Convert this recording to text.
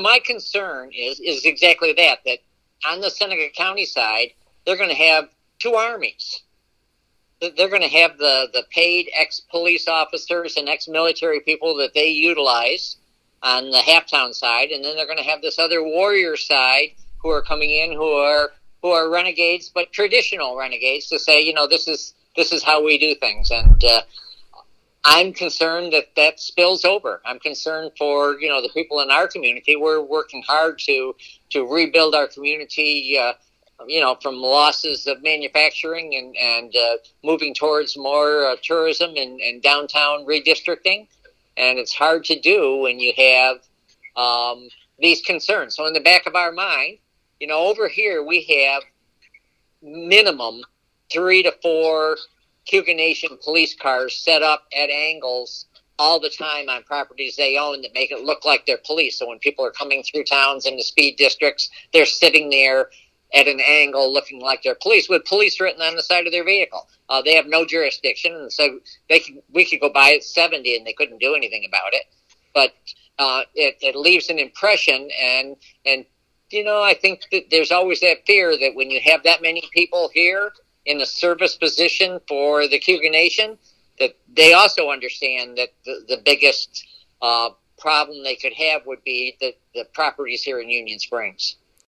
My concern is is exactly that. That on the Seneca County side, they're going to have two armies. They're going to have the the paid ex police officers and ex military people that they utilize on the Halftown side, and then they're going to have this other warrior side who are coming in who are who are renegades, but traditional renegades to say, you know, this is this is how we do things, and uh, I'm concerned that that spills over. I'm concerned for you know the people in our community. We're working hard to to rebuild our community. Uh, you know, from losses of manufacturing and and uh, moving towards more uh, tourism and, and downtown redistricting, and it's hard to do when you have um, these concerns. So in the back of our mind, you know, over here we have minimum three to four Cayuga Nation police cars set up at angles all the time on properties they own that make it look like they're police. So when people are coming through towns in the speed districts, they're sitting there at an angle looking like they're police with police written on the side of their vehicle. Uh, they have no jurisdiction, and so they could, we could go by at 70 and they couldn't do anything about it. But uh, it, it leaves an impression, and and you know I think that there's always that fear that when you have that many people here in a service position for the Cayuga Nation, that they also understand that the, the biggest uh, problem they could have would be the, the properties here in Union Springs.